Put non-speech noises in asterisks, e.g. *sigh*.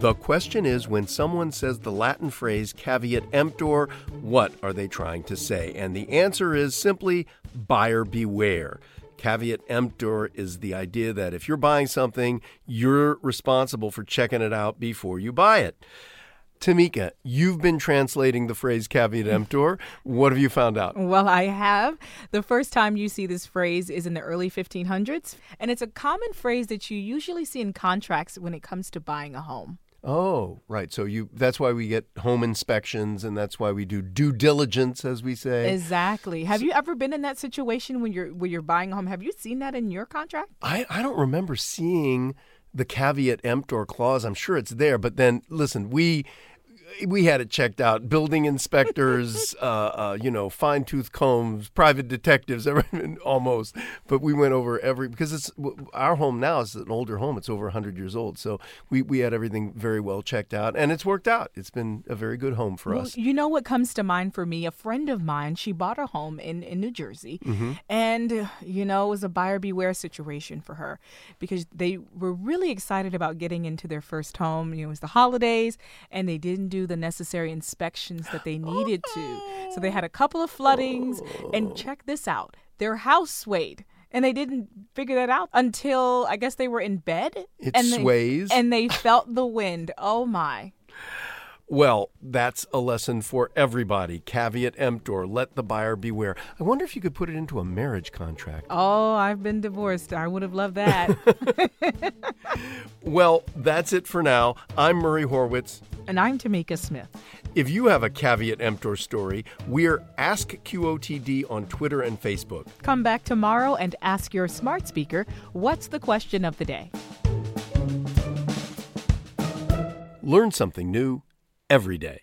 The question is when someone says the Latin phrase caveat emptor, what are they trying to say? And the answer is simply buyer beware. Caveat emptor is the idea that if you're buying something, you're responsible for checking it out before you buy it. Tamika, you've been translating the phrase caveat *laughs* emptor. What have you found out? Well, I have. The first time you see this phrase is in the early 1500s, and it's a common phrase that you usually see in contracts when it comes to buying a home. Oh, right. So you that's why we get home inspections and that's why we do due diligence as we say. Exactly. Have so, you ever been in that situation when you're when you're buying a home? Have you seen that in your contract? I, I don't remember seeing the caveat emptor clause. I'm sure it's there, but then listen, we we had it checked out. Building inspectors, *laughs* uh, uh, you know, fine tooth combs, private detectives, *laughs* almost. But we went over every because it's our home now is an older home. It's over hundred years old, so we we had everything very well checked out, and it's worked out. It's been a very good home for well, us. You know what comes to mind for me? A friend of mine, she bought a home in in New Jersey, mm-hmm. and you know, it was a buyer beware situation for her because they were really excited about getting into their first home. You know, it was the holidays, and they didn't do the necessary inspections that they needed to. So they had a oh. couple of floodings. And check this out their house swayed. And they didn't figure that out until I guess they were in bed. It and sways. They, and they felt the wind. Oh my. Well, that's a lesson for everybody. Caveat emptor, let the buyer beware. I wonder if you could put it into a marriage contract. Oh, I've been divorced. I would have loved that. *laughs* well, that's it for now. I'm Murray Horwitz. And I'm Tamika Smith. If you have a caveat emptor story, we're Ask QOTD on Twitter and Facebook. Come back tomorrow and ask your smart speaker what's the question of the day? Learn something new every day.